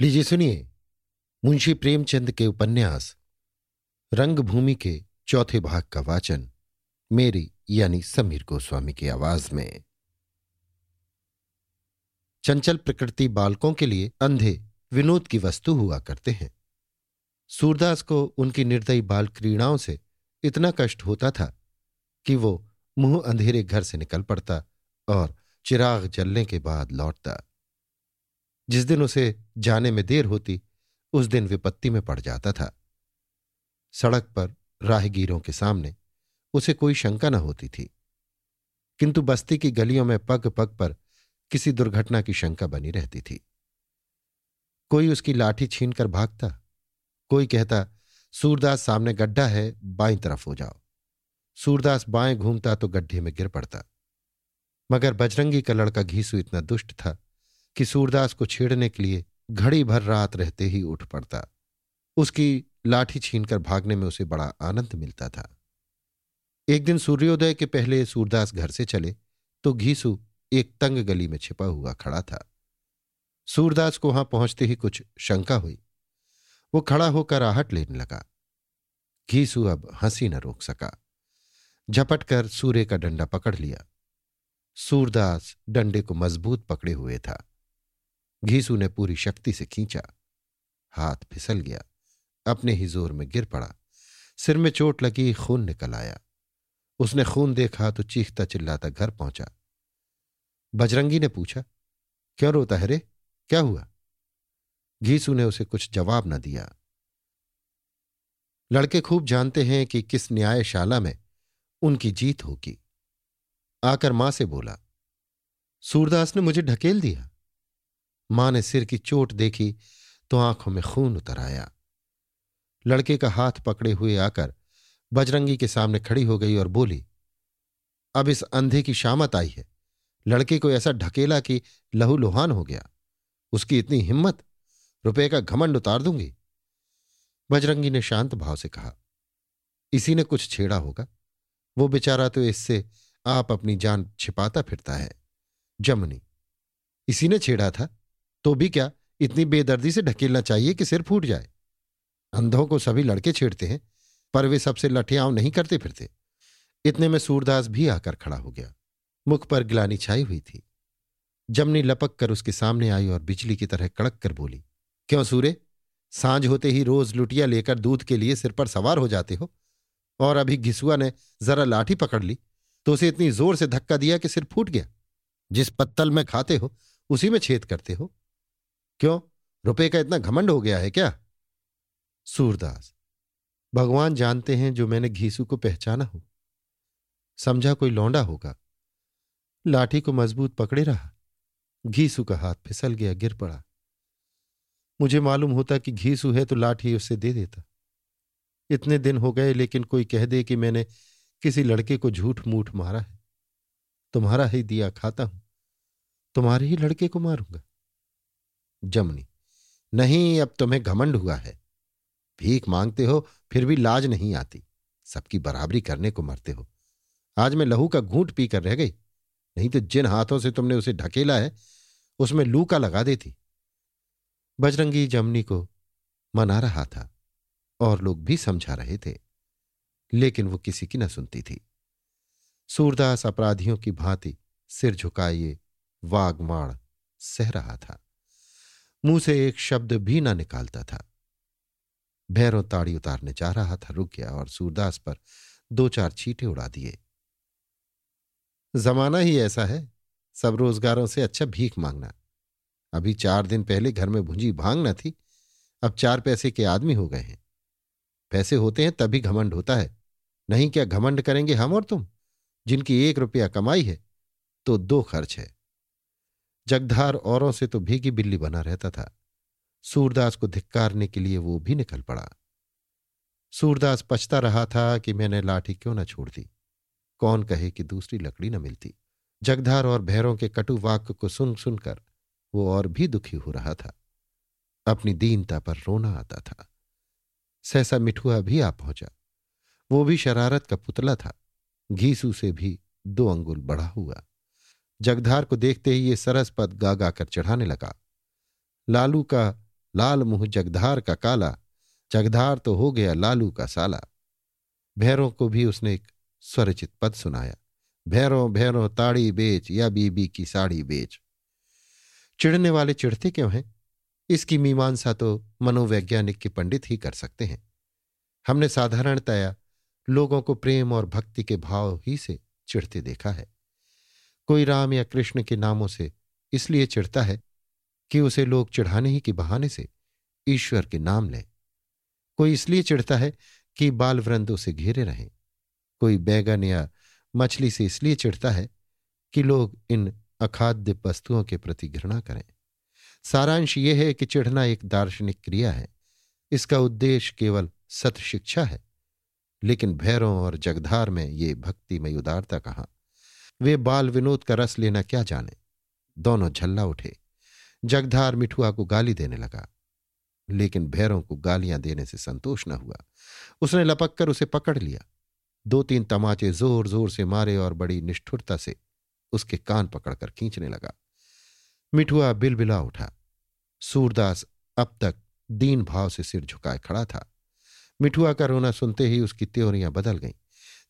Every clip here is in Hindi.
लीजिए सुनिए, मुंशी प्रेमचंद के उपन्यास, रंगभूमि के चौथे भाग का वाचन, मेरी यानी समीर गोस्वामी की आवाज़ में। चंचल प्रकृति बालकों के लिए अंधे, विनोद की वस्तु हुआ करते हैं। सूरदास को उनकी निर्दयी बाल क्रीड़ाओं से इतना कष्ट होता था कि वो मुँह अंधेरे घर से निकल पड़ता और चिराग जलने के बाद लौटता। जिस दिन उसे जाने में देर होती, उस दिन विपत्ति में पड़ जाता था। सड़क पर राहगीरों के सामने उसे कोई शंका न होती थी। किंतु बस्ती की गलियों में पग पग पर किसी दुर्घटना की शंका बनी रहती थी। कोई उसकी लाठी छीन कर भागता, कोई कहता, सूरदास, सामने गड्ढा है, बाई तरफ़ हो जाओ। सूरदास बाएँ घूमता तो गड्ढे में गिर पड़ता। मगर बजरंगी का लड़का घीसू इतना दुष्ट था कि सूरदास को छेड़ने के लिए घड़ी भर रात रहते ही उठ पड़ता। उसकी लाठी छीनकर भागने में उसे बड़ा आनंद मिलता था। एक दिन सूर्योदय के पहले सूरदास घर से चले तो घीसू एक तंग गली में छिपा हुआ खड़ा था। सूरदास को वहाँ पहुँचते ही कुछ शंका हुई। वो खड़ा होकर आहट लेने लगा। घीसू अब हँसी न रोक सका। झपट कर सूर्य का डंडा पकड़ लिया। सूरदास डंडे को मज़बूत पकड़े हुए था। घीसू ने पूरी शक्ति से खींचा। हाथ फिसल गया, अपने ही ज़ोर में गिर पड़ा। सिर में चोट लगी, खून निकल आया। उसने खून देखा तो चीखता चिल्लाता घर पहुँचा। बजरंगी ने पूछा, क्यों रोता है रे? क्या हुआ? घीसू ने उसे कुछ जवाब न दिया। लड़के खूब जानते हैं कि किस न्यायशाला में उनकी जीत होगी। आकर माँ से बोला, सूरदास ने मुझे ढकेल दिया। माँ ने सिर की चोट देखी तो आँखों में खून उतर आया। लड़के का हाथ पकड़े हुए आकर बजरंगी के सामने खड़ी हो गई और बोली, अब इस अंधे की शामत आई है। लड़के को ऐसा ढकेला कि लहू लोहान हो गया। उसकी इतनी हिम्मत, रुपए का घमंड उतार दूँगी? बजरंगी ने शांत भाव से कहा, इसी ने कुछ छेड़ा होगा। वो बेचारा तो इससे आप अपनी जान छिपाता फिरता है। जमनी, इसी ने छेड़ा था। तो भी क्या इतनी बेदर्दी से ढकेलना चाहिए कि सिर फूट जाए? अंधों को सभी लड़के छेड़ते हैं, पर वे सबसे लठियाव नहीं करते फिरते। इतने में सूरदास भी आकर खड़ा हो गया। मुख पर गिलानी छाई हुई थी। जमनी लपक कर उसके सामने आई और बिजली की तरह कड़क कर बोली, क्यों सूर्य? साँझ होते ही रोज लुटिया लेकर दूध के लिए सिर पर सवार हो जाते हो। और अभी घिसुआ ने जरा लाठी पकड़ ली तो उसे इतनी ज़ोर से धक्का दिया कि सिर फूट गया। जिस पत्तल में खाते हो, उसी में छेद करते हो। क्यों? रुपए का इतना घमंड हो गया है क्या? सूरदास, भगवान जानते हैं जो मैंने घीसू को पहचाना हो। समझा कोई लौंडा होगा। लाठी को मज़बूत पकड़े रहा। घीसू का हाथ फिसल गया, गिर पड़ा। मुझे मालूम होता कि घीसू है तो लाठी उसे दे देता। इतने दिन हो गए, लेकिन कोई कह दे कि मैंने किसी लड़के को झूठ मूठ मारा है। तुम्हारा ही दिया खाता हूँ। तुम्हारे ही लड़के को मारूँगा। जमनी। नहीं, अब तुम्हें घमंड हुआ है। भीख मांगते हो, फिर भी लाज नहीं आती। सबकी बराबरी करने को मरते हो। आज मैं लहू का घूंट पीकर रह गई। नहीं तो जिन हाथों से तुमने उसे ढकेला है, उसमें लू का लगा देती। बजरंगी जमनी को मना रहा था, और लोग भी समझा रहे थे, लेकिन वो किसी की न सुनती थी। सूरदास अपराधियों की भांति सिर झुकाइए वागमाण सह रहा था। मुँह से एक शब्द भी ना निकालता था। भैरों ताड़ी उतारने जा रहा था, रुक गया और सूरदास पर दो चार छीटे उड़ा दिए। जमाना ही ऐसा है, सब रोजगारों से अच्छा भीख मांगना। अभी चार दिन पहले घर में भुंजी भाँग न थी, अब चार पैसे के आदमी हो गए हैं। पैसे होते हैं तभी घमंड होता है, नहीं क्या घमंड करेंगे हम और तुम, जिनकी एक रुपया कमाई है तो दो खर्च है। जगधार औरों से तो भीगी बिल्ली बना रहता था। सूरदास को धिक्कारने के लिए वो भी निकल पड़ा। सूरदास पछता रहा था कि मैंने लाठी क्यों न छोड़ दी? कौन कहे कि दूसरी लकड़ी न मिलती? जगधार और भैरों के कटु वाक्य को सुन सुनकर वो और भी दुखी हो रहा था। अपनी दीनता पर रोना आता था। सहसा मिठुआ भी आ पहुँचा। वो भी शरारत का पुतला था। घीसू से भी दो अंगुल बढ़ा हुआ। जगधार को देखते ही ये सरस पद गा कर चढ़ाने लगा। लालू का लाल मुँह जगधार का काला, जगधार तो हो गया लालू का साला। भैरों को भी उसने एक स्वरचित पद सुनाया। भैरों भैरों, ताड़ी बेच या बीबी की साड़ी बेच। चिढ़ने वाले चिढ़ते क्यों हैं? इसकी मीमांसा तो मनोवैज्ञानिक के पंडित ही कर सकते हैं। हमने साधारणतया लोगों को प्रेम और भक्ति के भाव ही से चिढ़ते देखा है। कोई राम या कृष्ण के नामों से इसलिए चिढ़ता है कि उसे लोग चिढ़ाने ही के बहाने से ईश्वर के नाम लें। कोई इसलिए चिढ़ता है कि बाल वृंद उसे घेरे रहें। कोई बैगन या मछली से इसलिए चिढ़ता है कि लोग इन अखाद्य वस्तुओं के प्रति घृणा करें। सारांश यह है कि चिढ़ना एक दार्शनिक क्रिया है। इसका उद्देश्य केवल सत शिक्षा है, लेकिन भैरों और जगधार में ये भक्तिमय उदारता कहाँ? वे बाल विनोद का रस लेना क्या जाने। दोनों झल्ला उठे। जगधार मिठुआ को गाली देने लगा। लेकिन भैरों को गालियाँ देने से संतोष न हुआ। उसने लपक कर उसे पकड़ लिया। दो तीन तमाचे ज़ोर ज़ोर से मारे और बड़ी निष्ठुरता से उसके कान पकड़कर खींचने लगा। मिठुआ बिलबिला उठा। सूरदास अब तक दीन भाव से सिर झुकाए खड़ा था। मिठुआ का रोना सुनते ही उसकी त्योरियाँ बदल गईं।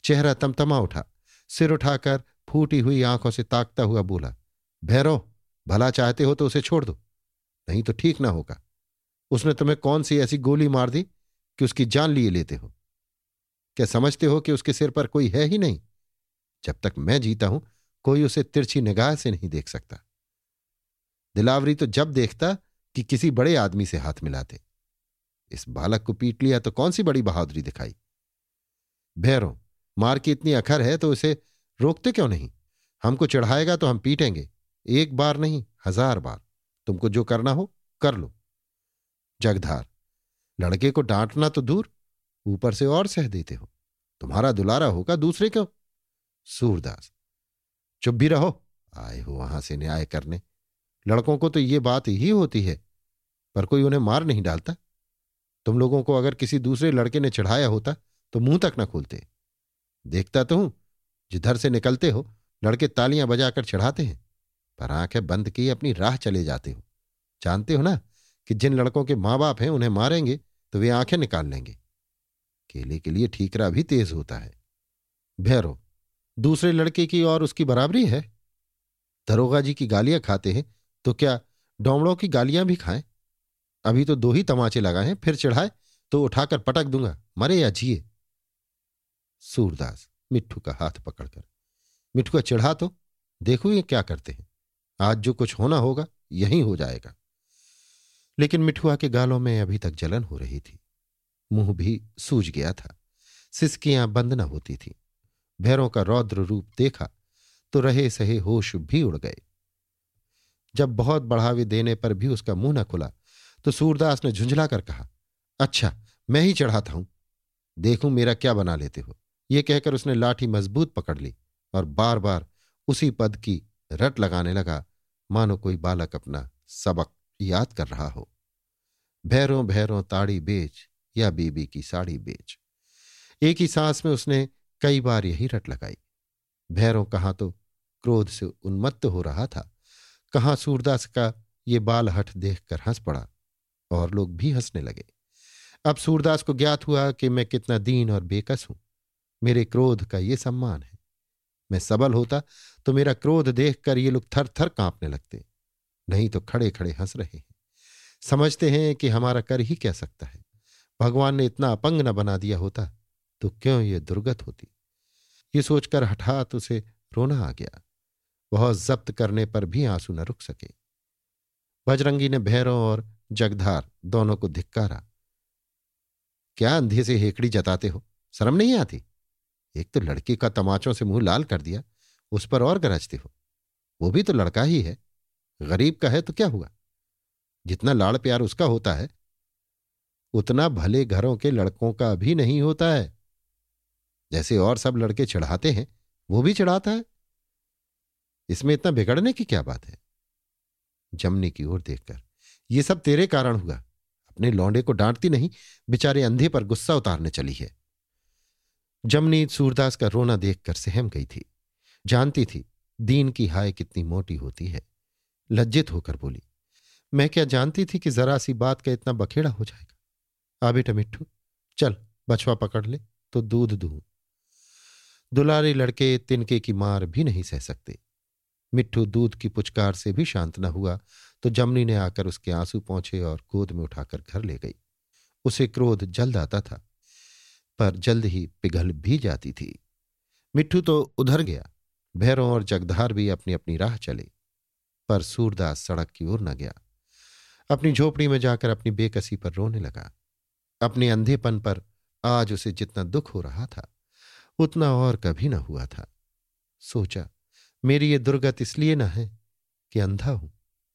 चेहरा तमतमा उठा। सिर उठाकर फूटी हुई आँखों से ताकता हुआ बोला, भैरव, भला चाहते हो तो उसे छोड़ दो, नहीं तो ठीक ना होगा। उसने तुम्हें कौन सी ऐसी गोली मार दी कि उसकी जान लिए लेते हो? क्या समझते हो कि उसके सिर पर कोई है ही नहीं? जब तक मैं जीता हूँ, कोई उसे तिरछी निगाह से नहीं देख सकता। दिलावरी तो जब देखता कि किसी बड़े आदमी से हाथ मिलाते। इस बालक को पीट लिया तो कौन सी बड़ी बहादुरी दिखाई? भैरों मार की इतनी अखर है तो उसे रोकते क्यों नहीं? हमको चढ़ाएगा तो हम पीटेंगे। एक बार नहीं, हज़ार बार। तुमको जो करना हो, कर लो। जगधार, लड़के को डांटना तो दूर, ऊपर से और सह देते हो। तुम्हारा दुलारा होगा दूसरे क्यों? सूरदास, चुप भी रहो। आए हो वहाँ से न्याय करने। लड़कों को तो ये बात ही होती है, पर कोई उन्हें मार नहीं डालता। तुम लोगों को अगर किसी दूसरे लड़के ने चढ़ाया होता तो मुँह तक न खोलते। देखता तो हूँ जिधर से निकलते हो, लड़के तालियाँ बजाकर चढ़ाते हैं, पर आँखें बंद की अपनी राह चले जाते हो। जानते हो ना कि जिन लड़कों के माँ बाप हैं, उन्हें मारेंगे तो वे आँखें निकाल लेंगे। केले के लिए ठीकरा भी तेज होता है। भैरो, दूसरे लड़के की और उसकी बराबरी है? दरोगा जी की गालियाँ खाते हैं तो क्या डोमड़ों की गालियाँ भी खाएँ? अभी तो दो ही तमाचे लगाए हैं, फिर चढ़ाए तो उठाकर पटक दूँगा, मरे या जिए। सूरदास मिट्ठू का हाथ पकड़कर। मिट्ठू का चढ़ा तो देखो ये क्या करते हैं। आज जो कुछ होना होगा, यही हो जाएगा। लेकिन मिठुआ के गालों में अभी तक जलन हो रही थी। मुँह भी सूज गया था। सिसकियाँ बंद न होती थी। भैरों का रौद्र रूप देखा तो रहे सहे होश भी उड़ गए। जब बहुत बढ़ावे देने पर भी उसका मुँह न खुला तो सूरदास ने झुंझला कर कहा अच्छा मैं ही चढ़ाता हूँ। देखूँ मेरा क्या बना लेते हो। ये कहकर उसने लाठी मज़बूत पकड़ ली और बार बार उसी पद की रट लगाने लगा, मानो कोई बालक अपना सबक याद कर रहा हो। भैरों भैरों ताड़ी बेच या बीबी की साड़ी बेच। एक ही सांस में उसने कई बार यही रट लगाई। भैरों कहाँ तो क्रोध से उन्मत्त हो रहा था, कहाँ सूरदास का ये बाल हठ देखकर हंस पड़ा और लोग भी हंसने लगे। अब सूरदास को ज्ञात हुआ कि मैं कितना दीन और बेकस हूँ। मेरे क्रोध का ये सम्मान है। मैं सबल होता तो मेरा क्रोध देखकर ये लोग थर थर कांपने लगते। नहीं तो खड़े खड़े हंस रहे हैं। समझते हैं कि हमारा कर ही क्या सकता है। भगवान ने इतना अपंग न बना दिया होता तो क्यों ये दुर्गत होती? ये सोचकर हठात उसे रोना आ गया। बहुत जब्त करने पर भी आँसू न रुक सके। बजरंगी ने भैरव और जगधार दोनों को धिक्कारा। क्या अंधे से हेकड़ी जताते हो? शर्म नहीं आती? एक तो लड़की का तमाचों से मुँह लाल कर दिया, उस पर और गरजते हो। वो भी तो लड़का ही है, गरीब का है तो क्या हुआ? जितना लाड़ प्यार उसका होता है, उतना भले घरों के लड़कों का भी नहीं होता है। जैसे और सब लड़के चढ़ाते हैं, वो भी चढ़ाता है। इसमें इतना बिगड़ने की क्या बात है? जमनी की ओर देखकर, ये सब तेरे कारण हुआ। अपने लौंडे को डांटती नहीं, बेचारे अंधे पर गुस्सा उतारने चली है। जमनी सूरदास का रोना देखकर सहम गई थी। जानती थी, दीन की हाय कितनी मोटी होती है। लज्जित होकर बोली, मैं क्या जानती थी कि जरा सी बात का इतना बखेड़ा हो जाएगा? आ बेटा मिट्टू चल, बछवा पकड़ ले तो दूध दू। दुलारे लड़के तिनके की मार भी नहीं सह सकते। मिट्टू दूध की पुचकार से भी शांत न हुआ तो जमनी ने आकर उसके आँसू पहुँचे और गोद में उठाकर घर ले गई। उसे क्रोध जल्द आता था। पर जल्द ही पिघल भी जाती थी। मिट्ठू तो उधर गया, भैरों और जगधार भी अपनी अपनी राह चले, पर सूरदास सड़क की ओर न गया। अपनी झोपड़ी में जाकर अपनी बेकसी पर रोने लगा। अपने अंधेपन पर आज उसे जितना दुख हो रहा था, उतना और कभी न हुआ था। सोचा, मेरी ये दुर्गत इसलिए न है कि अंधा हूँ,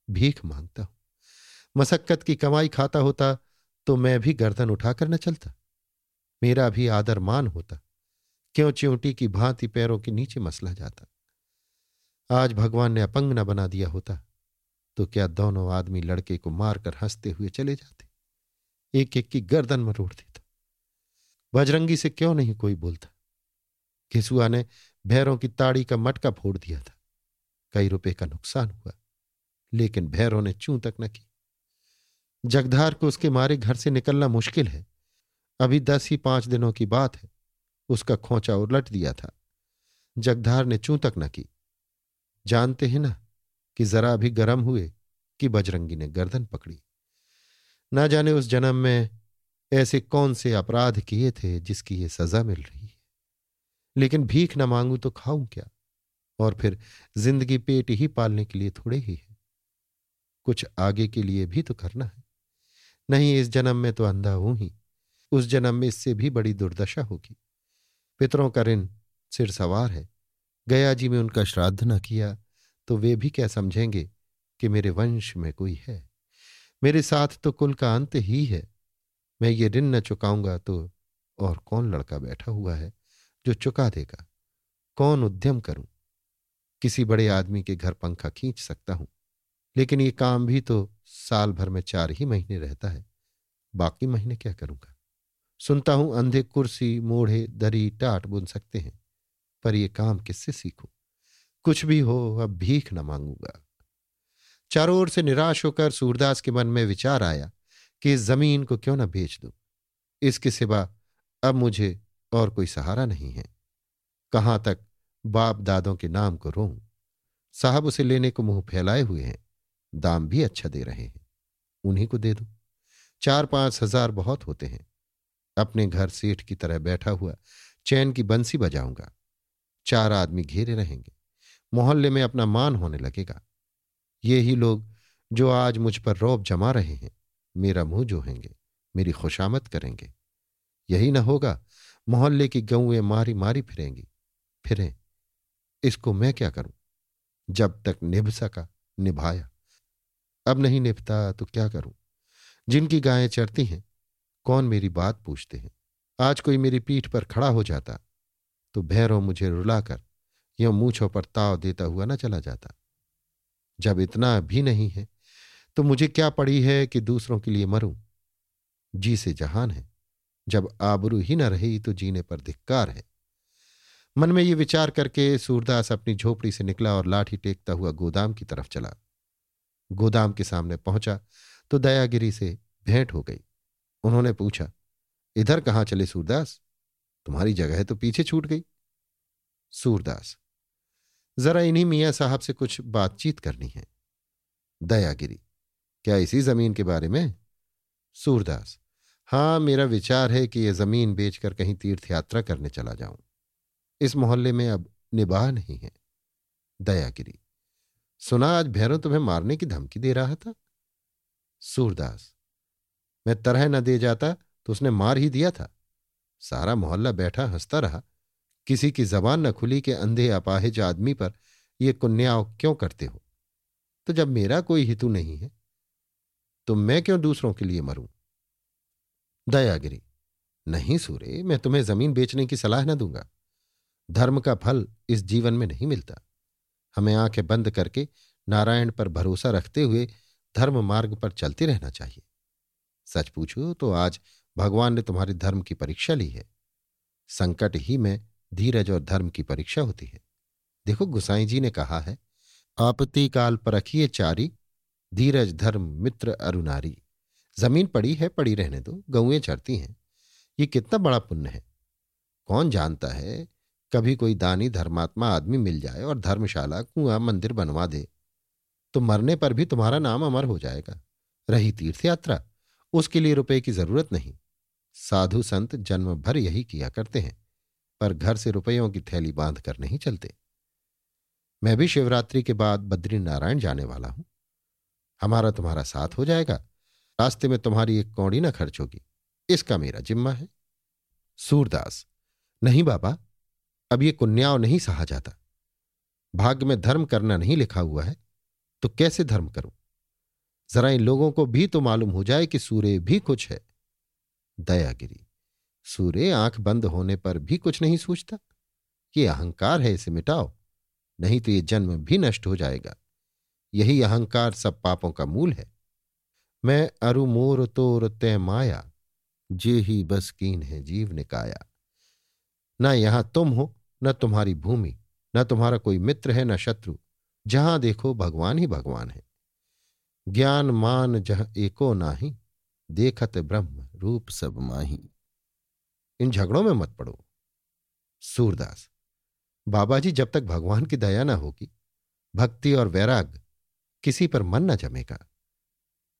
भीख माँगता हूँ। मसक्कत की कमाई खाता होता तो मैं भी गर्दन उठाकर न चलता। मेरा भी आदर मान होता। क्यों च्योंटी की भांति पैरों के नीचे मसला जाता। आज भगवान ने अपंग न बना दिया होता तो क्या दोनों आदमी लड़के को मारकर हँसते हुए चले जाते? एक एक की गर्दन में रोड़ देता। बजरंगी से क्यों नहीं कोई बोलता? घिसुआ ने भैरों की ताड़ी का मटका फोड़ दिया था। कई रुपए का नुकसान हुआ, लेकिन भैरों ने चूं तक न की। जगधार को उसके मारे घर से निकलना मुश्किल है। अभी दस ही पाँच दिनों की बात है। उसका खोचा उलट दिया था। जगधार ने चूं तक न की। जानते हैं ना कि जरा भी गर्म हुए कि बजरंगी ने गर्दन पकड़ी। ना जाने उस जन्म में ऐसे कौन से अपराध किए थे जिसकी ये सजा मिल रही है। लेकिन भीख ना मांगू तो खाऊं क्या? और फिर ज़िंदगी पेट ही पालने के लिए थोड़े ही है। कुछ आगे के लिए भी तो करना है। नहीं, इस जन्म में तो अंधा हूँ ही। उस जन्म में इससे भी बड़ी दुर्दशा होगी। पितरों का ऋण सिर सवार है। गया जी में उनका श्राद्ध न किया तो वे भी क्या समझेंगे कि मेरे वंश में कोई है? मेरे साथ तो कुल का अंत ही है। मैं ये ऋण न चुकाऊँगा तो और कौन लड़का बैठा हुआ है जो चुका देगा? कौन उद्यम करूँ? किसी बड़े आदमी के घर पंखा खींच सकता हूँ, लेकिन ये काम भी तो साल भर में चार ही महीने रहता है। बाकी महीने क्या करूँगा? सुनता हूँ, अंधे कुर्सी, मोढ़े, दरी, टाट बुन सकते हैं। पर यह काम किससे सीखूं? कुछ भी हो, अब भीख न मांगूँगा। चारों ओर से निराश होकर सूरदास के मन में विचार आया कि इस ज़मीन को क्यों न बेच दूँ? इसके सिवा अब मुझे और कोई सहारा नहीं है। कहाँ तक बाप दादों के नाम को रोऊं? साहब उसे लेने को मुँह फैलाए हुए हैं। दाम भी अच्छा दे रहे हैं। उन्हीं को दे दूँ। चार पाँच हज़ार बहुत होते हैं। अपने घर सेठ की तरह बैठा हुआ, चैन की बंसी बजाऊँगा। चार आदमी घेरे रहेंगे। मोहल्ले में अपना मान होने लगेगा। ये ही लोग जो आज मुझ पर रौब जमा रहे हैं, मेरा मुँह जोहेंगे, मेरी खुशामद करेंगे। यही ना होगा, मोहल्ले की गऊएँ मारी मारी फिरेंगी। फिरें, इसको मैं क्या करूँ? जब तक निभ सका, निभाया। अब नहीं निभता तो क्या करूँ? जिनकी गायें चरती हैं कौन मेरी बात पूछते हैं? आज कोई मेरी पीठ पर खड़ा हो जाता तो भैरव मुझे रुलाकर यो मूछों पर ताव देता हुआ न चला जाता। जब इतना भी नहीं है तो मुझे क्या पड़ी है कि दूसरों के लिए मरूं? जी से जहान है। जब आबरू ही न रही तो जीने पर धिक्कार है। मन में ये विचार करके सूरदास अपनी झोपड़ी से निकला और लाठी टेकता हुआ गोदाम की तरफ़ चला। गोदाम के सामने पहुँचा तो दयागिरी से भेंट हो गई। उन्होंने पूछा, इधर कहाँ चले सूरदास? तुम्हारी जगह तो पीछे छूट गई। सूरदास, जरा इन्हीं मियाँ साहब से कुछ बातचीत करनी है। दयागिरी, क्या इसी ज़मीन के बारे में? सूरदास हाँ मेरा विचार है कि यह ज़मीन बेचकर कहीं तीर्थ यात्रा करने चला जाऊँ। इस मोहल्ले में अब निबाह नहीं है। दयागिरी, सुना आज भैरव तुम्हें मारने की धमकी दे रहा था? सूरदास मैं तरह न दे जाता तो उसने मार ही दिया था। सारा मोहल्ला बैठा हंसता रहा। किसी की जबान न खुली कि अंधे अपाहिज आदमी पर ये कुन्याव क्यों करते हो? तो जब मेरा कोई हितु नहीं है तो मैं क्यों दूसरों के लिए मरूं? दयागिरी, नहीं सूरे, मैं तुम्हें ज़मीन बेचने की सलाह न दूँगा। धर्म का फल इस जीवन में नहीं मिलता। हमें आँखें बंद करके नारायण पर भरोसा रखते हुए धर्म मार्ग पर चलते रहना चाहिए। सच पूछो तो आज भगवान ने तुम्हारे धर्म की परीक्षा ली है। संकट ही में धीरज और धर्म की परीक्षा होती है। देखो, गुसाई जी ने कहा है, आपत्ति काल पर रखिए चारी, धीरज धर्म मित्र अरुणारी ज़मीन पड़ी है, पड़ी रहने दो गौएँ चढ़ती हैं। ये कितना बड़ा पुण्य है। कौन जानता है, कभी कोई दानी धर्मात्मा आदमी मिल जाए और धर्मशाला कुआँ मंदिर बनवा दे तो मरने पर भी तुम्हारा नाम अमर हो जाएगा। रही तीर्थ यात्रा। उसके लिए रुपए की ज़रूरत नहीं। साधु संत जन्म भर यही किया करते हैं, पर घर से रुपयों की थैली बाँध कर नहीं चलते। मैं भी शिवरात्रि के बाद बद्री नारायण जाने वाला हूँ। हमारा तुम्हारा साथ हो जाएगा। रास्ते में तुम्हारी एक कौड़ी ना खर्च होगी। इसका मेरा जिम्मा है। सूरदास, नहीं बाबा, अब ये कुन्याव नहीं सहा जाता। भाग्य में धर्म करना नहीं लिखा हुआ है तो कैसे धर्म करूँ? जरा इन लोगों को भी तो मालूम हो जाए कि सूर्य भी कुछ है। दयागिरी सूर्य आँख बंद होने पर भी कुछ नहीं सोचता। ये अहंकार है इसे मिटाओ, नहीं तो ये जन्म भी नष्ट हो जाएगा। यही अहंकार सब पापों का मूल है। मैं अरु मोर तोर तय माया, जे ही बस कीन है जीव निकाया। न यहाँ तुम हो, न तुम्हारी भूमि, न तुम्हारा कोई मित्र है, न शत्रु। जहाँ देखो भगवान ही भगवान है। ज्ञान मान जह एको नाही, देखत ब्रह्म रूप सब माही। इन झगड़ों में मत पड़ो। सूरदास बाबा जी जब तक भगवान की दया न होगी, भक्ति और वैराग किसी पर मन न जमेगा।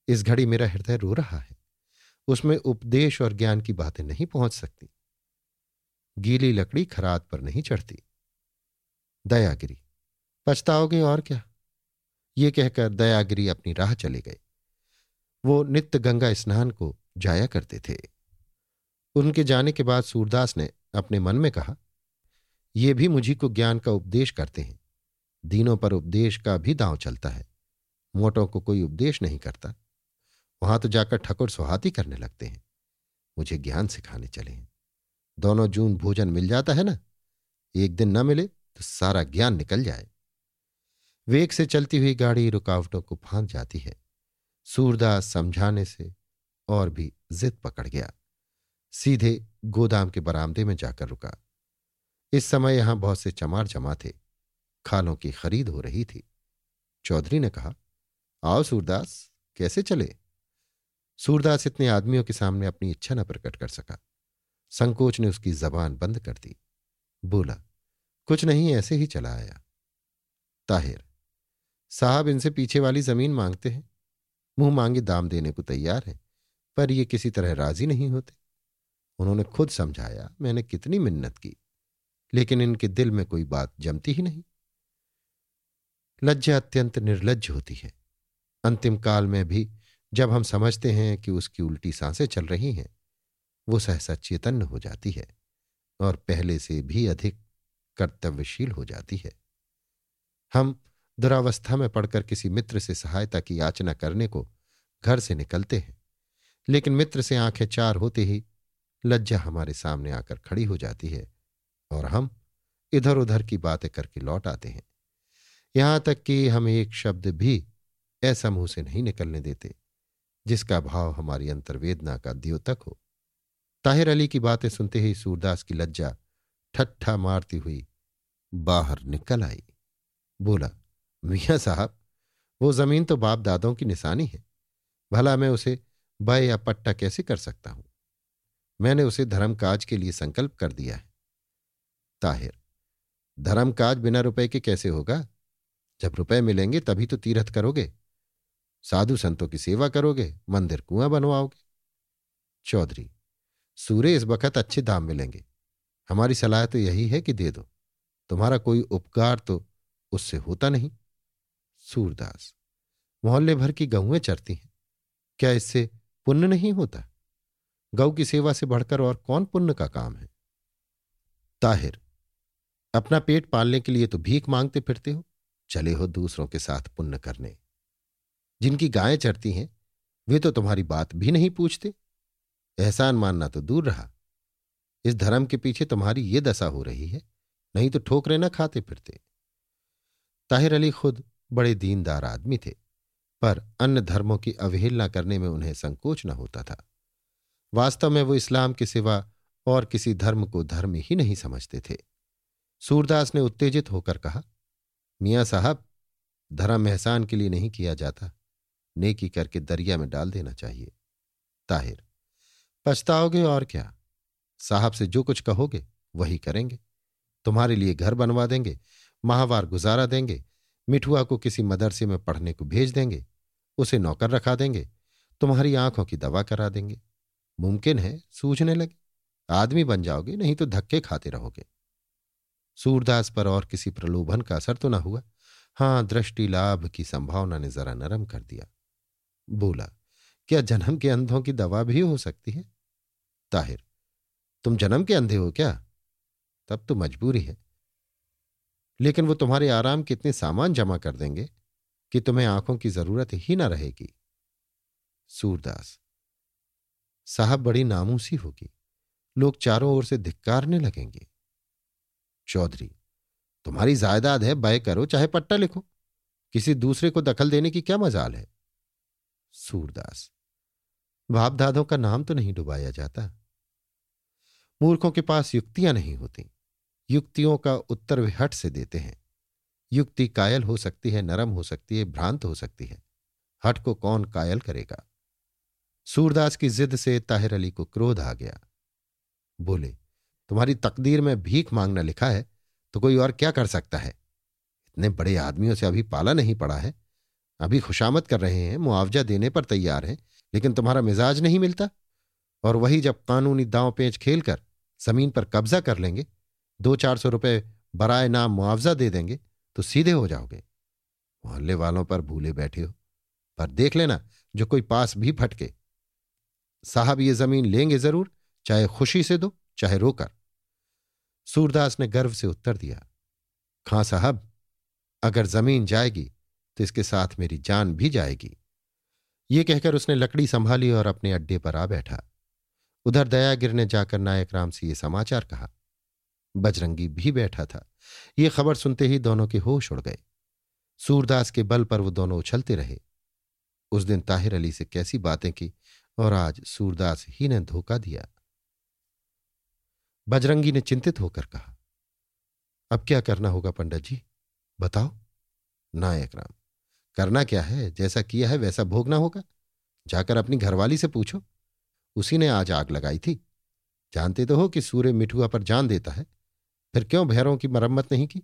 इस घड़ी मेरा हृदय रो रहा है। उसमें उपदेश और ज्ञान की बातें नहीं पहुँच सकती। गीली लकड़ी खरात पर नहीं चढ़ती। दयागिरी, पछताओगे और क्या? ये कहकर दयागिरी अपनी राह चले गए। वो नित्य गंगा स्नान को जाया करते थे। उनके जाने के बाद सूरदास ने अपने मन में कहा, ये भी मुझी को ज्ञान का उपदेश करते हैं। दीनों पर उपदेश का भी दांव चलता है। मोटों को कोई उपदेश नहीं करता। वहाँ तो जाकर ठकुर सुहाती करने लगते हैं। मुझे ज्ञान सिखाने चले हैं। दोनों जून भोजन मिल जाता है ना? एक दिन न मिले तो सारा ज्ञान निकल जाए। वेग से चलती हुई गाड़ी रुकावटों को फांद जाती है। सूरदास समझाने से और भी जिद पकड़ गया। सीधे गोदाम के बरामदे में जाकर रुका। इस समय यहाँ बहुत से चमार जमा थे। खालों की खरीद हो रही थी। चौधरी ने कहा, आओ सूरदास, कैसे चले? सूरदास इतने आदमियों के सामने अपनी इच्छा न प्रकट कर सका। संकोच ने उसकी जबान बंद कर दी। बोला, कुछ नहीं, ऐसे ही चला आया। ताहिर साहब इनसे पीछे वाली ज़मीन मांगते हैं। मुँह मांगे दाम देने को तैयार है, पर ये किसी तरह राज़ी नहीं होते। उन्होंने खुद समझाया, मैंने कितनी मिन्नत की, लेकिन इनके दिल में कोई बात जमती ही नहीं। लज्जा अत्यंत निर्लज होती है। अंतिम काल में भी जब हम समझते हैं कि उसकी उल्टी साँसें चल रही हैं, वो सहसा चेतन हो जाती है और पहले से भी अधिक कर्तव्यशील हो जाती है। हम दुरावस्था में पड़कर किसी मित्र से सहायता की याचना करने को घर से निकलते हैं। लेकिन मित्र से आँखें चार होते ही लज्जा हमारे सामने आकर खड़ी हो जाती है और हम इधर उधर की बातें करके लौट आते हैं। यहाँ तक कि हम एक शब्द भी ऐसा मुँह से नहीं निकलने देते, जिसका भाव हमारी अंतर्वेदना का द्योतक हो। ताहिर अली की बातें सुनते ही सूरदास की लज्जा ठट्ठा मारती हुई बाहर निकल आई। बोला मियाँ साहब, वो ज़मीन तो बाप दादों की निशानी है। भला मैं उसे बय या पट्टा कैसे कर सकता हूँ? मैंने उसे धर्मकाज के लिए संकल्प कर दिया है। ताहिर, धर्मकाज बिना रुपए के कैसे होगा? जब रुपए मिलेंगे तभी तो तीर्थ करोगे। साधु संतों की सेवा करोगे, मंदिर कुआँ बनवाओगे। चौधरी सूर्य इस वक्त अच्छे दाम मिलेंगे। हमारी सलाह तो यही है कि दे दो। तुम्हारा कोई उपकार तो उससे होता नहीं। सूरदास, मोहल्ले भर की गऊएँ चरती हैं। क्या इससे पुण्य नहीं होता? गौ की सेवा से बढ़कर और कौन पुण्य का काम है? ताहिर, अपना पेट पालने के लिए तो भीख मांगते फिरते हो, चले हो दूसरों के साथ पुण्य करने। जिनकी गायें चरती हैं, वे तो तुम्हारी बात भी नहीं पूछते। एहसान मानना तो दूर रहा। इस धर्म के पीछे तुम्हारी ये दशा हो रही है, नहीं तो ठोकरे न खाते फिरते। ताहिर अली खुद बड़े दीनदार आदमी थे, पर अन्य धर्मों की अवहेलना करने में उन्हें संकोच न होता था। वास्तव में वो इस्लाम के सिवा और किसी धर्म को धर्म ही नहीं समझते थे। सूरदास ने उत्तेजित होकर कहा, मियाँ साहब, धर्म एहसान के लिए नहीं किया जाता। नेकी करके दरिया में डाल देना चाहिए। ताहिर, पछताओगे और क्या? साहब से जो कुछ कहोगे, वही करेंगे। तुम्हारे लिए घर बनवा देंगे, माहवार गुजारा देंगे मिठुआ को किसी मदरसे में पढ़ने को भेज देंगे, उसे नौकर रखा देंगे, तुम्हारी आँखों की दवा करा देंगे। मुमकिन है, सूझने लगे। आदमी बन जाओगे, नहीं तो धक्के खाते रहोगे। सूरदास पर और किसी प्रलोभन का असर तो न हुआ। हाँ, दृष्टि लाभ की संभावना ने जरा नरम कर दिया। बोला, क्या जन्म के अंधों की दवा भी हो सकती है? ताहिर, तुम जन्म के अंधे हो क्या? तब तो मजबूरी है। लेकिन वो तुम्हारे आराम के इतने सामान जमा कर देंगे कि तुम्हें आँखों की ज़रूरत ही ना रहेगी। सूरदास, साहब बड़ी नामूसी होगी। लोग चारों ओर से धिक्कारने लगेंगे। चौधरी, तुम्हारी जायदाद है, बय करो, चाहे पट्टा लिखो। किसी दूसरे को दखल देने की क्या मजाल है? सूरदास बाप दादों का नाम तो नहीं डुबाया जाता। मूर्खों के पास युक्तियाँ नहीं होती। युक्तियों का उत्तर वे हट से देते हैं। युक्ति कायल हो सकती है, नरम हो सकती है, भ्रांत हो सकती है। हट को कौन कायल करेगा? सूरदास की जिद से ताहिर अली को क्रोध आ गया। बोले, तुम्हारी तकदीर में भीख मांगना लिखा है तो कोई और क्या कर सकता है? इतने बड़े आदमियों से अभी पाला नहीं पड़ा है। अभी खुशामद कर रहे हैं, मुआवजा देने पर तैयार हैं, लेकिन तुम्हारा मिजाज नहीं मिलता। और वही जब कानूनी दांव पेच खेलकर, ज़मीन पर कब्जा कर लेंगे दो चार सौ रुपये बराए नाम मुआवजा दे देंगे तो सीधे हो जाओगे। मोहल्ले वालों पर भूले बैठे हो। पर देख लेना, जो कोई पास भी फटके। साहब, ये ज़मीन लेंगे ज़रूर, चाहे खुशी से दो, चाहे रोकर। सूरदास ने गर्व से उत्तर दिया खां साहब, अगर ज़मीन जाएगी तो इसके साथ मेरी जान भी जाएगी। ये कहकर उसने लकड़ी संभाली और अपने अड्डे पर आ बैठा। उधर दयागिर ने जाकर नायक राम से ये समाचार कहा बजरंगी भी बैठा था। ये खबर सुनते ही दोनों के होश उड़ गए। सूरदास के बल पर वो दोनों उछलते रहे। उस दिन ताहिर अली से कैसी बातें की और आज सूरदास ही ने धोखा दिया। बजरंगी ने चिंतित होकर कहा, अब क्या करना होगा पंडित जी? बताओ। नायक राम करना क्या है? जैसा किया है वैसा भोगना होगा। जाकर अपनी घरवाली से पूछो। उसी ने आज आग लगाई थी। जानते तो हो कि सूर्य मिठुआ पर जान देता है। फिर क्यों भैरों की मरम्मत नहीं की?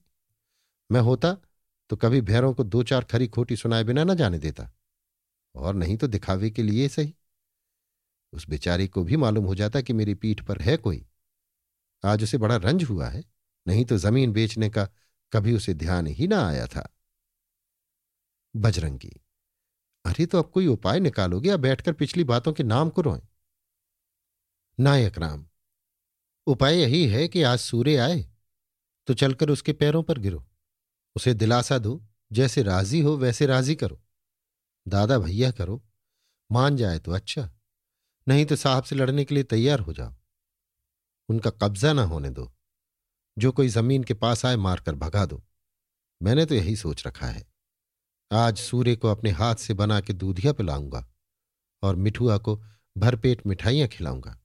मैं होता तो कभी भैरों को दो चार खरी खोटी सुनाए बिना न जाने देता। और नहीं तो दिखावे के लिए सही। उस बेचारी को भी मालूम हो जाता कि मेरी पीठ पर है कोई। आज उसे बड़ा रंज हुआ है, नहीं तो ज़मीन बेचने का कभी उसे ध्यान ही ना आया था। बजरंगी, अरे तो अब कोई उपाय निकालोगे या बैठकर पिछली बातों के नाम को रोए? नायक राम, उपाय यही है कि आज सूर्य आए तो चलकर उसके पैरों पर गिरो। उसे दिलासा दो, जैसे राज़ी हो वैसे राज़ी करो। दादा भैया करो, मान जाए तो अच्छा नहीं तो साहब से लड़ने के लिए तैयार हो जाओ। उनका कब्जा ना होने दो। जो कोई ज़मीन के पास आए मारकर भगा दो। मैंने तो यही सोच रखा है। आज सूर्य को अपने हाथ से बना के दूधिया पिलाऊँगा और मिठुआ को भरपेट मिठाइयाँ खिलाऊँगा।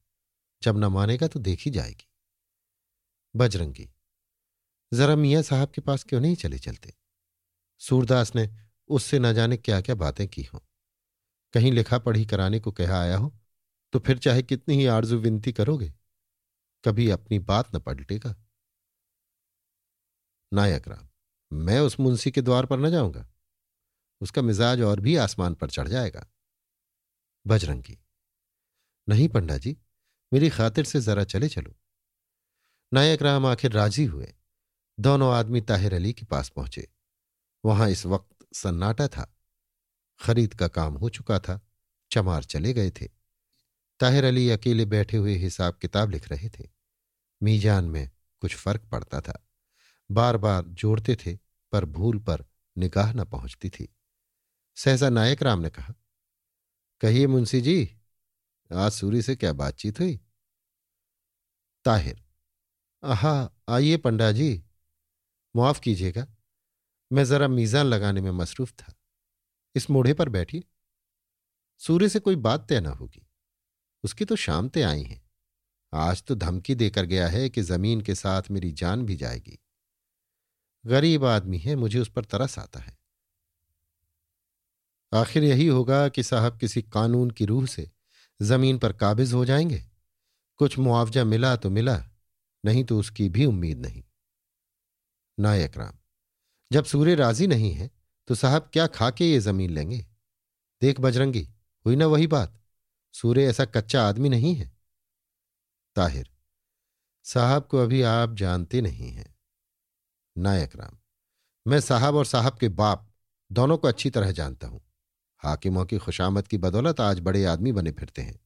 जब ना मानेगा तो देखी जाएगी। बजरंगी जरा मियाँ साहब के पास क्यों नहीं चले चलते? सूरदास ने उससे न जाने क्या क्या बातें की हों। कहीं लिखा पढ़ी कराने को कहा आया हो तो फिर चाहे कितनी ही आरज़ू विनती करोगे, कभी अपनी बात न पलटेगा। नायक राम, मैं उस मुंशी के द्वार पर न जाऊँगा। उसका मिजाज और भी आसमान पर चढ़ जाएगा। बजरंगी, नहीं पंडा जी मेरी खातिर से जरा चले चलो। नायक राम आखिर राज़ी हुए। दोनों आदमी ताहिर अली के पास पहुँचे। वहाँ इस वक्त सन्नाटा था। खरीद का काम हो चुका था। चमार चले गए थे। ताहिर अली अकेले बैठे हुए हिसाब किताब लिख रहे थे। मीजान में कुछ फ़र्क पड़ता था। बार बार जोड़ते थे, पर भूल पर निगाह न पहुँचती थी। सहसा नायक राम ने कहा, कहिए मुंशी जी, आज सूरी से क्या बातचीत हुई? ताहिर, आहा, आइए पंडा जी मुआफ कीजिएगा, मैं जरा मीजान लगाने में मसरूफ था। इस मोढ़े पर बैठिए। सूर्य से कोई बात तय न होगी। उसकी तो शाम तय आई हैं। आज तो धमकी देकर गया है कि ज़मीन के साथ मेरी जान भी जाएगी। गरीब आदमी है, मुझे उस पर तरस आता है। आखिर यही होगा कि साहब किसी कानून की रूह से ज़मीन पर काबिज हो जाएँगे। कुछ मुआवजा मिला तो मिला, नहीं तो उसकी भी उम्मीद नहीं। नायक राम, जब सूर्य राज़ी नहीं है तो साहब क्या खा के ये ज़मीन लेंगे? देख बजरंगी, हुई ना वही बात? सूर्य ऐसा कच्चा आदमी नहीं है। ताहिर, साहब को अभी आप जानते नहीं हैं। नायक राम, मैं साहब और साहब के बाप दोनों को अच्छी तरह जानता हूँ। हाकिमों की खुशामद की बदौलत आज बड़े आदमी बने फिरते हैं।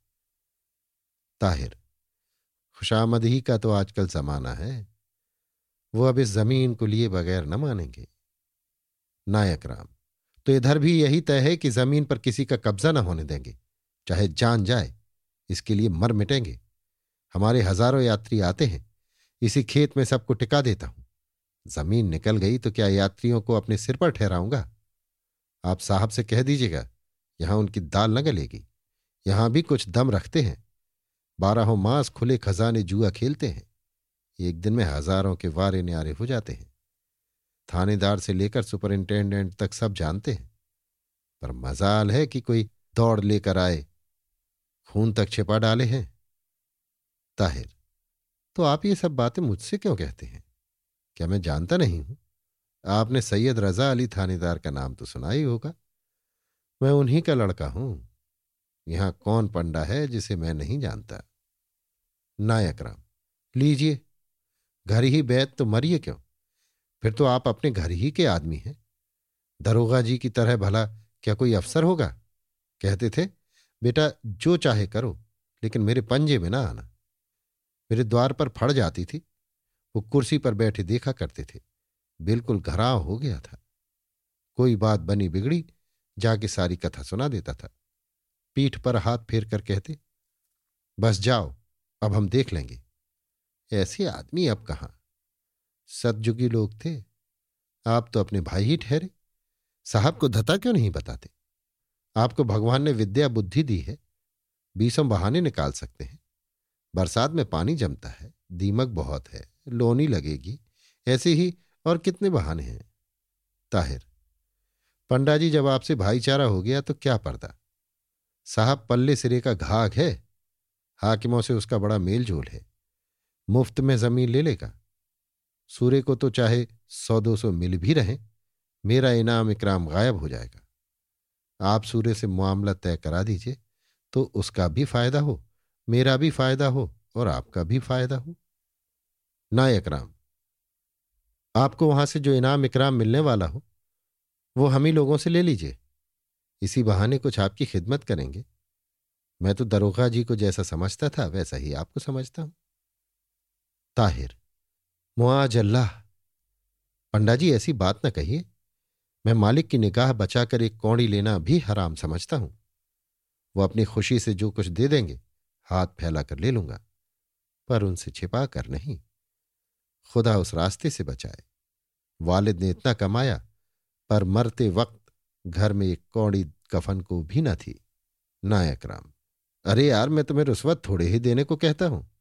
ताहिर, खुशामद ही का तो आजकल जमाना है। वो अब इस ज़मीन को लिए बगैर न मानेंगे। नायक राम तो इधर भी यही तय है कि ज़मीन पर किसी का कब्जा न होने देंगे। चाहे जान जाए, इसके लिए मर मिटेंगे। हमारे हज़ारों यात्री आते हैं, इसी खेत में सबको टिका देता हूँ। ज़मीन निकल गई तो क्या यात्रियों को अपने सिर पर ठहराऊँगा? आप साहब से कह दीजिएगा, यहाँ उनकी दाल न गलेगी, यहाँ भी कुछ दम रखते हैं। बारहों मास खुले खजाने जुआ खेलते हैं। एक दिन में हज़ारों के वारे न्यारे हो जाते हैं। थानेदार से लेकर सुपरिंटेंडेंट तक सब जानते हैं। पर मजाल है कि कोई दौड़ लेकर आए, खून तक छिपा डाले हैं। ताहिर तो आप ये सब बातें मुझसे क्यों कहते हैं? क्या मैं जानता नहीं हूँ। आपने सैयद रजा अली थानेदार का नाम तो सुना ही होगा। मैं उन्हीं का लड़का हूँ। यहाँ कौन पंडा है जिसे मैं नहीं जानता? नायक राम, लीजिए। घर ही बैत तो मरिए क्यों? फिर तो आप अपने घर ही के आदमी हैं। दरोगा जी की तरह भला क्या कोई अफसर होगा? कहते थे, बेटा, जो चाहे करो, लेकिन मेरे पंजे में ना आना। मेरे द्वार पर फड़ जाती थी। वो कुर्सी पर बैठे देखा करते थे। बिल्कुल घराव हो गया था। कोई बात बनी बिगड़ी, जाके सारी कथा सुना देता था। पीठ पर हाथ फेर कर कहते, बस जाओ, अब हम देख लेंगे। ऐसे आदमी अब कहाँ? सतजुगी लोग थे। आप तो अपने भाई ही ठहरे। साहब को धता क्यों नहीं बताते? आपको भगवान ने विद्या बुद्धि दी है। बीसों बहाने निकाल सकते हैं। बरसात में पानी जमता है। दीमक बहुत है। लोनी लगेगी। ऐसे ही और कितने बहाने हैं? ताहिर पंडा जी जब आपसे भाईचारा हो गया तो क्या पर्दा? साहब पल्ले सिरे का घाघ है। हाकिमों से उसका बड़ा मेल जोल है। मुफ़्त में ज़मीन ले लेगा। सूर्य को तो चाहे सौ दो सौ मिल भी रहे, मेरा इनाम इकराम गायब हो जाएगा। आप सूर्य से मामला तय करा दीजिए तो उसका भी फ़ायदा हो, मेरा भी फ़ायदा हो और आपका भी फ़ायदा हो। ना इकराम, आपको वहाँ से जो इनाम इकराम मिलने वाला हो, वो हम ही लोगों से ले लीजिए। इसी बहाने कुछ आपकी खिदमत करेंगे। मैं तो दरोगा जी को जैसा समझता था, वैसा ही आपको समझता हूँ। ताहिर। मुआज अल्लाह पंडा जी ऐसी बात न कहिए। मैं मालिक की निगाह बचाकर एक कौड़ी लेना भी हराम समझता हूँ। वो अपनी खुशी से जो कुछ दे देंगे, हाथ फैला कर ले लूँगा। पर उनसे छिपा कर नहीं। खुदा उस रास्ते से बचाए। वालिद ने इतना कमाया, पर मरते वक्त घर में एक कौड़ी कफन को भी न थी। नायक राम, अरे यार, मैं तुम्हें रुस्वत थोड़े ही देने को कहता हूँ।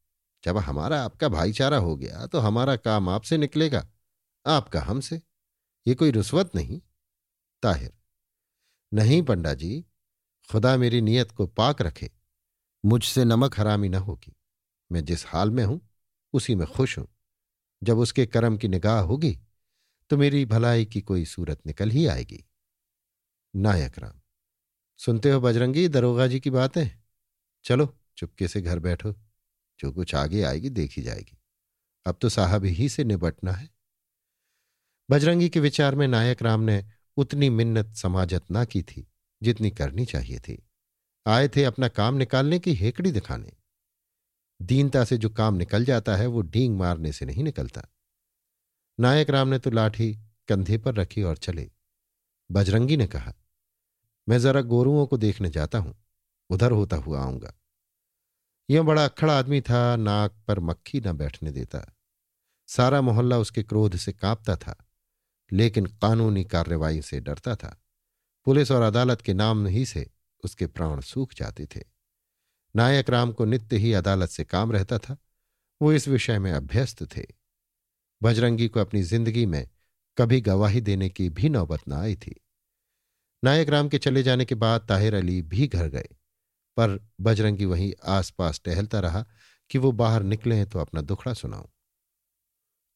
जब हमारा आपका भाईचारा हो गया तो हमारा काम आपसे निकलेगा। आपका हमसे। ये कोई रुस्वत नहीं। ताहिर। नहीं पंडा जी खुदा मेरी नीयत को पाक रखे। मुझसे नमक हरामी न होगी। मैं जिस हाल में हूँ, उसी में खुश हूँ। जब उसके कर्म की निगाह होगी तो मेरी भलाई की कोई सूरत निकल ही आएगी। नायक राम। सुनते हो बजरंगी, दरोगा जी की बातें? चलो, चुपके से घर बैठो। जो कुछ आगे आएगी, देखी जाएगी। अब तो साहब ही से निबटना है। बजरंगी के विचार में नायक राम ने उतनी मिन्नत समाजत ना की थी, जितनी करनी चाहिए थी। आए थे अपना काम निकालने की हेकड़ी दिखाने। दीनता से जो काम निकल जाता है, वो डींग मारने से नहीं निकलता। नायक राम ने तो लाठी कंधे पर रखी और चले। बजरंगी ने कहा, मैं जरा गोरुओं को देखने जाता हूँ। उधर होता हुआ आऊँगा। यह बड़ा अखड़ा आदमी था, नाक पर मक्खी न बैठने देता। सारा मोहल्ला उसके क्रोध से कांपता था, लेकिन कानूनी कार्रवाई से डरता था। पुलिस और अदालत के नाम ही से उसके प्राण सूख जाते थे। नायक राम को नित्य ही अदालत से काम रहता था। वो इस विषय में अभ्यस्त थे। बजरंगी को अपनी ज़िंदगी में कभी गवाही देने की भी नौबत न आई थी। नायक राम के चले जाने के बाद ताहिर अली भी घर गए। पर बजरंगी वहीं आसपास टहलता रहा कि वो बाहर निकले हैं तो अपना दुखड़ा सुनाऊं।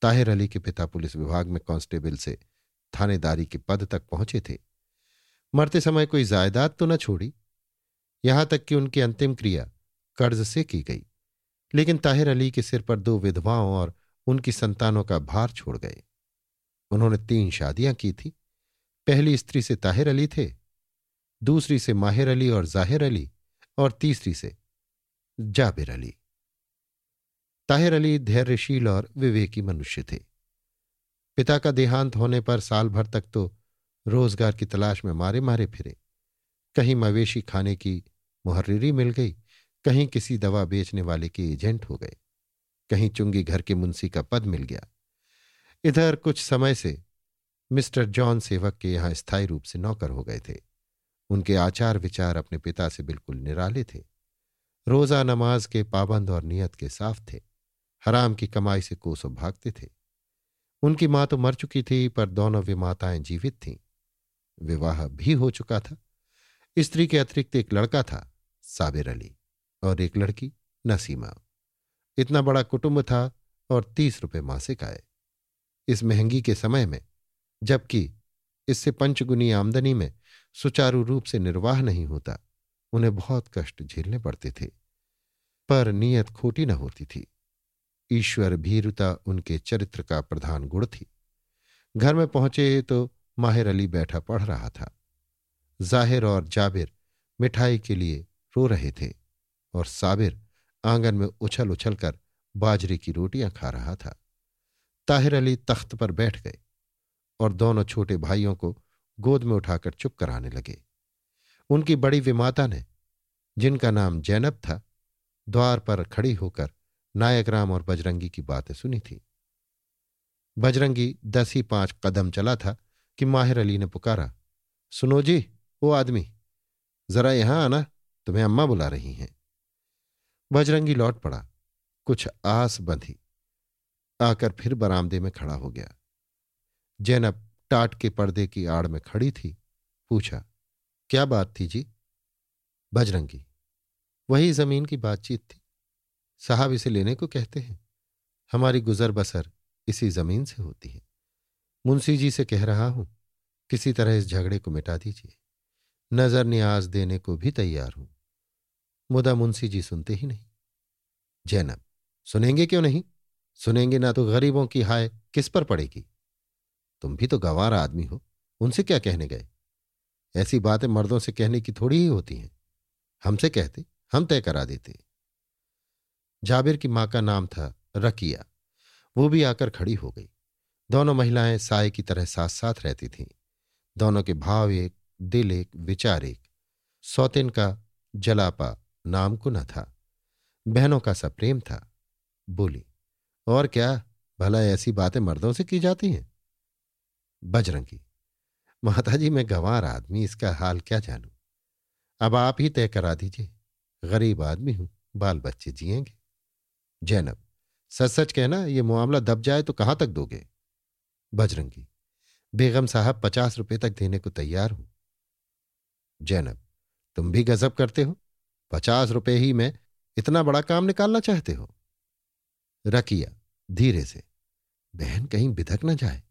ताहिर अली के पिता पुलिस विभाग में कांस्टेबल से थानेदारी के पद तक पहुँचे थे। मरते समय कोई जायदाद तो न छोड़ी। यहाँ तक कि उनकी अंतिम क्रिया कर्ज से की गई। लेकिन ताहिर अली के सिर पर दो विधवाओं और उनकी संतानों का भार छोड़ गए। उन्होंने तीन शादियाँ की थी। पहली स्त्री से ताहिर अली थे। दूसरी से माहिर अली और ज़ाहिर अली और तीसरी से जाबिर अली। ताहिर अली धैर्यशील और विवेकी मनुष्य थे। पिता का देहांत होने पर साल भर तक तो रोज़गार की तलाश में मारे मारे फिरे। कहीं मवेशी खाने की मुहर्री मिल गई, कहीं किसी दवा बेचने वाले के एजेंट हो गए, कहीं चुंगी घर के मुंशी का पद मिल गया। इधर कुछ समय से मिस्टर जॉन सेवक के यहाँ स्थायी रूप से नौकर हो गए थे। उनके आचार विचार अपने पिता से बिल्कुल निराले थे। रोजा नमाज़ के पाबंद और नियत के साफ़ थे। हराम की कमाई से कोसों भागते थे। उनकी माँ तो मर चुकी थी, पर दोनों विमाताएँ जीवित थीं। विवाह भी हो चुका था। स्त्री के अतिरिक्त एक लड़का था, साबिर अली, और एक लड़की, नसीमा। इतना बड़ा कुटुंब था और तीस रुपये मासिक आए। इस महँगी के समय में, जबकि इससे पंचगुनी आमदनी में सुचारू रूप से निर्वाह नहीं होता। उन्हें बहुत कष्ट झेलने पड़ते थे, पर नीयत खोटी न होती थी। ईश्वर भीरुता उनके चरित्र का प्रधान गुण थी। घर में पहुँचे तो माहिर अली बैठा पढ़ रहा था। ज़ाहिर और जाबिर मिठाई के लिए रो रहे थे और साबिर आँगन में उछल उछल कर बाजरे की रोटियाँ खा रहा था। ताहिर अली तख्त पर बैठ गए और दोनों छोटे भाइयों को गोद में उठाकर चुप कराने लगे। उनकी बड़ी विमाता ने, जिनका नाम जैनब था, द्वार पर खड़ी होकर नायक राम और बजरंगी की बातें सुनी थी। बजरंगी दस ही पाँच कदम चला था कि माहिर अली ने पुकारा, सुनो जी, वो आदमी, जरा यहाँ आना, तुम्हें अम्मा बुला रही हैं। बजरंगी लौट पड़ा, कुछ आस बंधी, आकर फिर बरामदे में खड़ा हो गया। जैनब टाट के पर्दे की आड़ में खड़ी थी। पूछा, क्या बात थी जी? बजरंगी। वही ज़मीन की बातचीत थी। साहब इसे लेने को कहते हैं। हमारी गुजर बसर इसी ज़मीन से होती है। मुंशी जी से कह रहा हूँ, किसी तरह इस झगड़े को मिटा दीजिए। नज़र न्याज देने को भी तैयार हूँ। मुदा मुंशी जी सुनते ही नहीं। जैनब, सुनेंगे क्यों नहीं? सुनेंगे ना तो गरीबों की हाय किस पर पड़ेगी? तुम भी तो गंवार आदमी हो। उनसे क्या कहने गए? ऐसी बातें मर्दों से कहने की थोड़ी ही होती हैं। हमसे कहते, हम तय करा देते। जाबिर की माँ का नाम था रकिया। वो भी आकर खड़ी हो गई। दोनों महिलाएँ साय की तरह साथ साथ रहती थीं। दोनों के भाव एक, दिल एक, विचार एक। सौतेन का जलापा नाम को न था। बहनों का सा प्रेम था। बोली, और क्या? भला ऐसी बातें मर्दों से की जाती हैं? बजरंगी। माताजी, मैं गंवार आदमी, इसका हाल क्या जानू? अब आप ही तय करा दीजिए। गरीब आदमी हूँ बाल बच्चे जिएँगे। जैनब सच सच कहना, ये मामला दब जाए तो कहाँ तक दोगे? बजरंगी, बेगम साहब पचास रुपए तक देने को तैयार हूँ। जैनब, तुम भी गजब करते हो। पचास रुपए ही में इतना बड़ा काम निकालना चाहते हो। रकिया, धीरे से, बहन कहीं बिधक न जाए।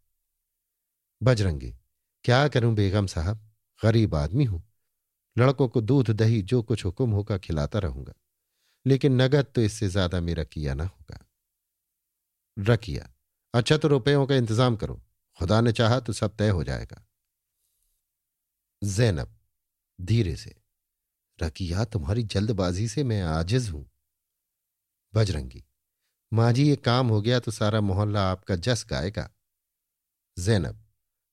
बजरंगी, क्या करूँ बेगम साहब? गरीब आदमी हूँ। लड़कों को दूध, दही, जो कुछ हुक्म होगा खिलाता रहूँगा। लेकिन नगद तो इससे ज़्यादा मेरा किया ना होगा। रकिया अच्छा तो रुपयों का इंतज़ाम करो। खुदा ने चाहा तो सब तय हो जाएगा। जैनब, धीरे से रकिया तुम्हारी जल्दबाजी से मैं आजिज हूँ। बजरंगी, माँ जी, ये काम हो गया तो सारा मोहल्ला आपका जस गाएगा। जैनब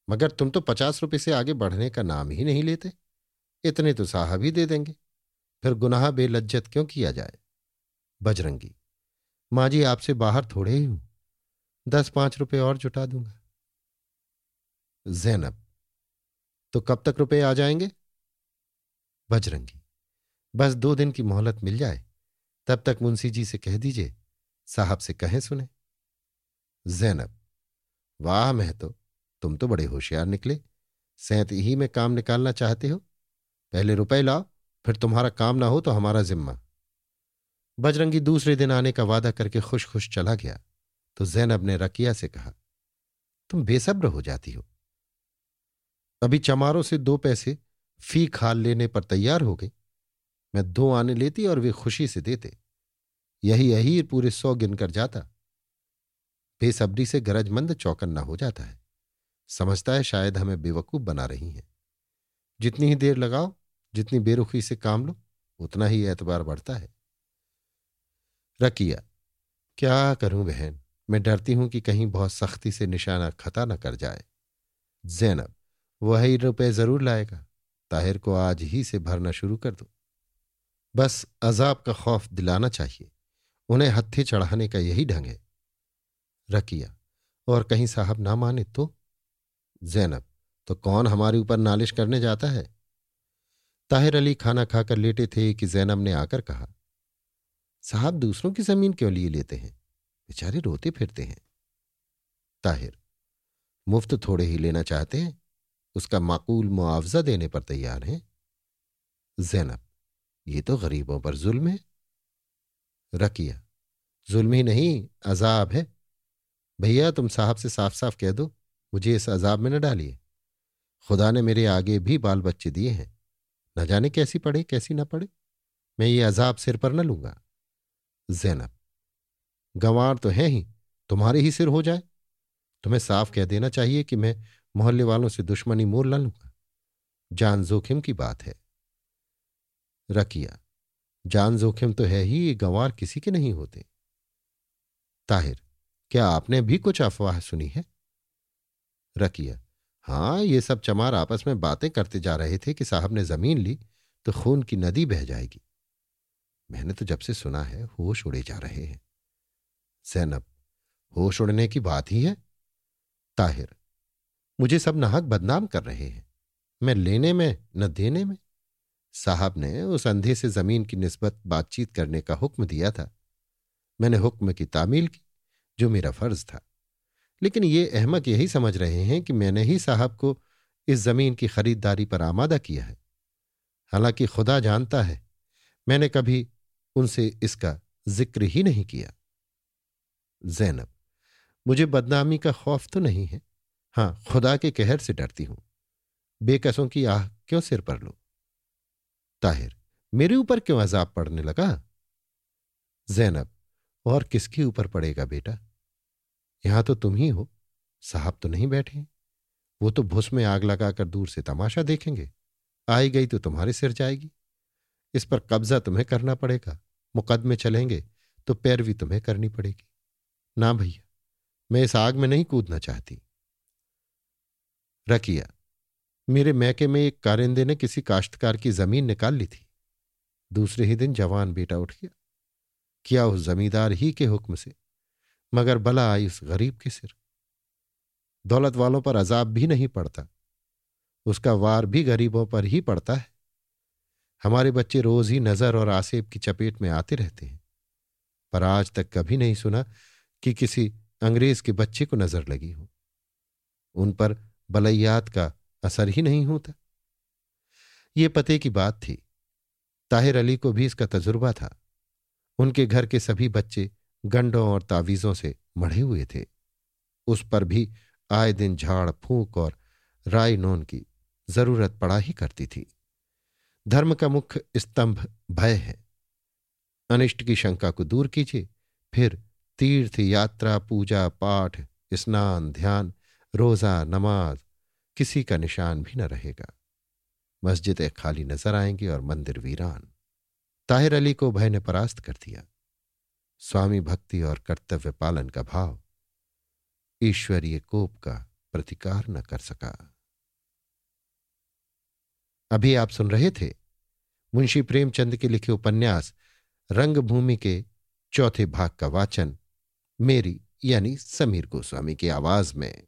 मगर तुम तो पचास रुपए से आगे बढ़ने का नाम ही नहीं लेते। इतने तो साहब ही दे देंगे। फिर गुनाह बेलज्जत क्यों किया जाए? बजरंगी, माँ जी आपसे बाहर थोड़े ही हूँ। दस पाँच रुपए और जुटा दूँगा। जैनब तो कब तक रुपए आ जाएँगे? बजरंगी, बस दो दिन की मोहलत मिल जाए, तब तक मुंशी जी से कह दीजिए, साहब से कहें सुने। जैनब, वाह मैं तो तुम तो बड़े होशियार निकले। सैंत ही में काम निकालना चाहते हो। पहले रुपए लाओ, फिर तुम्हारा काम ना हो तो हमारा जिम्मा। बजरंगी दूसरे दिन आने का वादा करके खुश खुश चला गया। तो जैनब ने रकिया से कहा, तुम बेसब्र हो जाती हो। अभी चमारों से दो पैसे फ़ी खाल लेने पर तैयार हो गई मैं दो आने लेती और वे खुशी से देते। यही यही पूरे सौ गिनकर जाता। बेसब्री से गरजमंद चौकन्ना हो जाता है। समझता है शायद हमें बेवकूफ़ बना रही हैं। जितनी ही देर लगाओ, जितनी बेरुखी से काम लो, उतना ही एतबार बढ़ता है। रकिया, क्या करूँ बहन? मैं डरती हूँ कि कहीं बहुत सख्ती से निशाना खता न कर जाए। जैनब, वही रुपए ज़रूर लाएगा। ताहिर को आज ही से भरना शुरू कर दो। बस अजाब का खौफ दिलाना चाहिए। उन्हें हत्थे चढ़ाने का यही ढंग है। रकिया, और कहीं साहब ना माने तो? जैनब तो कौन हमारे ऊपर नालिश करने जाता है? ताहिर अली खाना खाकर लेटे थे कि जैनब ने आकर कहा, साहब दूसरों की ज़मीन क्यों लिए लेते हैं? बेचारे रोते फिरते हैं। ताहिर, मुफ़्त थोड़े ही लेना चाहते हैं, उसका माकूल मुआवजा देने पर तैयार हैं। जैनब, ये तो गरीबों पर जुल्म है। रकिया, जुल्म ही नहीं, अजाब है। भैया, तुम साहब से साफ़ साफ़ कह दो। मुझे इस अजाब में न डालिए। खुदा ने मेरे आगे भी बाल बच्चे दिए हैं। न जाने कैसी पड़े, कैसी न पड़े। मैं ये अजाब सिर पर न लूँगा। जैनब, गंवार तो है ही, तुम्हारे ही सिर हो जाए। तुम्हें साफ़ कह देना चाहिए कि मैं मोहल्ले वालों से दुश्मनी मोल न लूँगा। जान जोखिम की बात है। रकिया, जान जोखिम तो है ही, ये गंवार किसी के नहीं होते। ताहिर, क्या आपने भी कुछ अफवाह सुनी है? रकिया हाँ ये सब चमार आपस में बातें करते जा रहे थे कि साहब ने ज़मीन ली तो खून की नदी बह जाएगी। मैंने तो जब से सुना है, होश उड़े जा रहे हैं। जैनब, होश उड़ने की बात ही है। ताहिर, मुझे सब नाहक बदनाम कर रहे हैं। मैं लेने में, न देने में। साहब ने उस अंधे से ज़मीन की निस्बत बातचीत करने का हुक्म दिया था। मैंने हुक्म की तामील की, जो मेरा फ़र्ज़ था। लेकिन ये अहमक यही समझ रहे हैं कि मैंने ही साहब को इस ज़मीन की खरीदारी पर आमादा किया है। हालाँकि खुदा जानता है, मैंने कभी उनसे इसका ज़िक्र ही नहीं किया। जैनब, मुझे बदनामी का खौफ तो नहीं है। हाँ, खुदा के कहर से डरती हूँ। बेकसों की आह क्यों सिर पर लो? ताहिर, मेरे ऊपर क्यों अजाब पड़ने लगा? जैनब, और किसके ऊपर पड़ेगा बेटा? यहाँ तो तुम ही हो। साहब तो नहीं बैठे वो तो भुस में आग लगाकर दूर से तमाशा देखेंगे। आई गई तो तुम्हारे सिर जाएगी। इस पर कब्जा तुम्हें करना पड़ेगा। मुकदमे चलेंगे तो पैरवी तुम्हें करनी पड़ेगी। ना भैया, मैं इस आग में नहीं कूदना चाहती। रकिया, मेरे मैके में एक कारिंदे ने किसी काश्तकार की ज़मीन निकाल ली थी। दूसरे ही दिन जवान बेटा उठ गया। किया उस जमींदार ही के हुक्म से? मगर बला आई उस गरीब के सिर। दौलत वालों पर अजाब भी नहीं पड़ता। उसका वार भी गरीबों पर ही पड़ता है। हमारे बच्चे रोज ही नज़र और आसेब की चपेट में आते रहते हैं। पर आज तक कभी नहीं सुना कि किसी अंग्रेज़ के बच्चे को नज़र लगी हो। उन पर बलैयात का असर ही नहीं होता। ये पते की बात थी। ताहिर अली को भी इसका तजुर्बा था। उनके घर के सभी बच्चे गंडों और तावीजों से मढ़े हुए थे। उस पर भी आए दिन झाड़ फूंक और राय नोन की ज़रूरत पड़ा ही करती थी। धर्म का मुख्य स्तंभ भय है। अनिष्ट की शंका को दूर कीजिए, फिर तीर्थ यात्रा, पूजा, पाठ, स्नान, ध्यान, रोजा, नमाज़, किसी का निशान भी न रहेगा। मस्जिदें खाली नज़र आएँगी और मंदिर वीरान। ताहिर अली को भय ने परास्त कर दिया। स्वामी भक्ति और कर्तव्य पालन का भाव। ईश्वरीय कोप का प्रतिकार न कर सका। अभी आप सुन रहे थे मुंशी प्रेमचंद के लिखे उपन्यास रंगभूमि के चौथे भाग का वाचन, मेरी यानी समीर गोस्वामी की आवाज़ में।